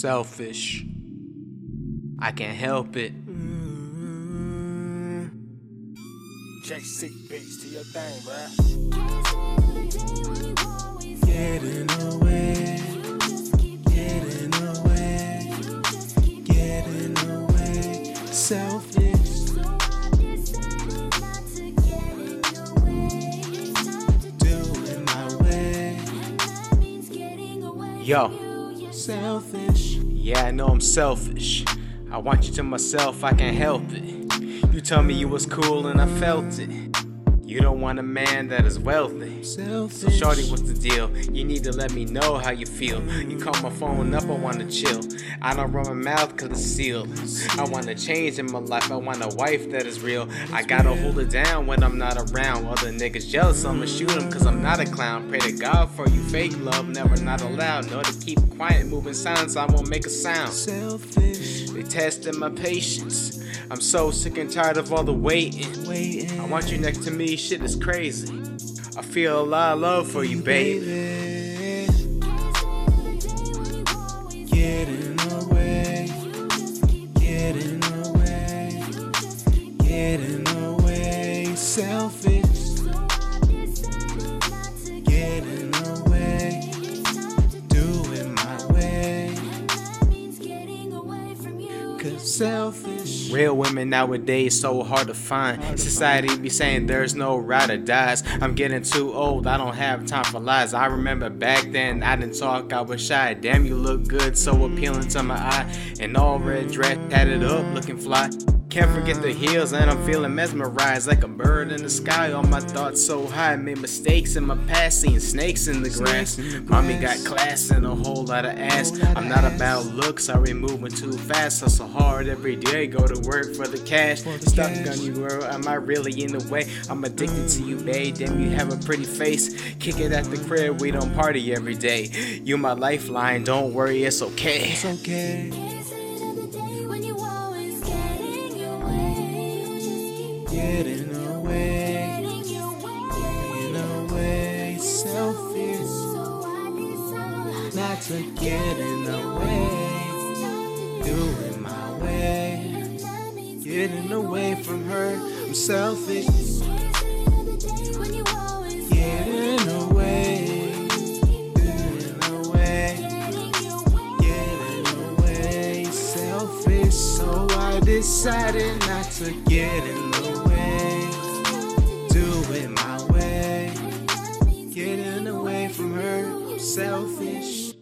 selfish. I can't help it. Mm-hmm. Jaycee Beats to your thing, bruh. Getting away, getting away, getting away. Selfish, doing my way. Yo, Selfish, yeah, I know I'm selfish. I want you to myself, I can't help it. You told me you was cool and I felt it. You don't want a man that is wealthy. So, selfish. Shorty, what's the deal? You need to let me know how you feel. You call my phone up, I wanna chill. I don't run my mouth cause it's sealed. I wanna change in my life, I want a wife that is real. I gotta hold it down when I'm not around. Other niggas jealous, I'ma shoot them cause I'm not a clown. Pray to God for you, fake love, never not allowed. Know to keep quiet, moving silence, I won't make a sound. Selfish, They testing my patience. I'm so sick and tired of all the waiting. waiting. I want you next to me, shit is crazy. I feel a lot of love for you, baby. Getting away, getting away, getting away. Selfish, Cause selfish, Real women nowadays so hard to find. Society be saying there's no ride or dies. I'm getting too old, I don't have time for lies. I remember back then I didn't talk, I was shy. Damn, you look good, so appealing to my eye. And all red dress, tatted up, looking fly. Can't forget the heels, and I'm feeling mesmerized like a bird in the sky. All my thoughts so high, made mistakes in my past, seeing snakes in the grass. In the Mommy got class and a whole lot of ass. Lot I'm not ass. about looks, I be moving too fast. Hustle hard every day, go to work for the cash. For the Stuck cash. on you, girl, am I really in the way? I'm addicted to you, babe. Damn, you have a pretty face. Kick it at the crib, we don't party every day. You my lifeline, don't worry, it's okay. it's okay. Getting away, getting away. Selfish, not to get in the way. Doing my way, getting away from her. I'm selfish, Decided not to get in the way. Do it my way. Getting away from her, I'm selfish.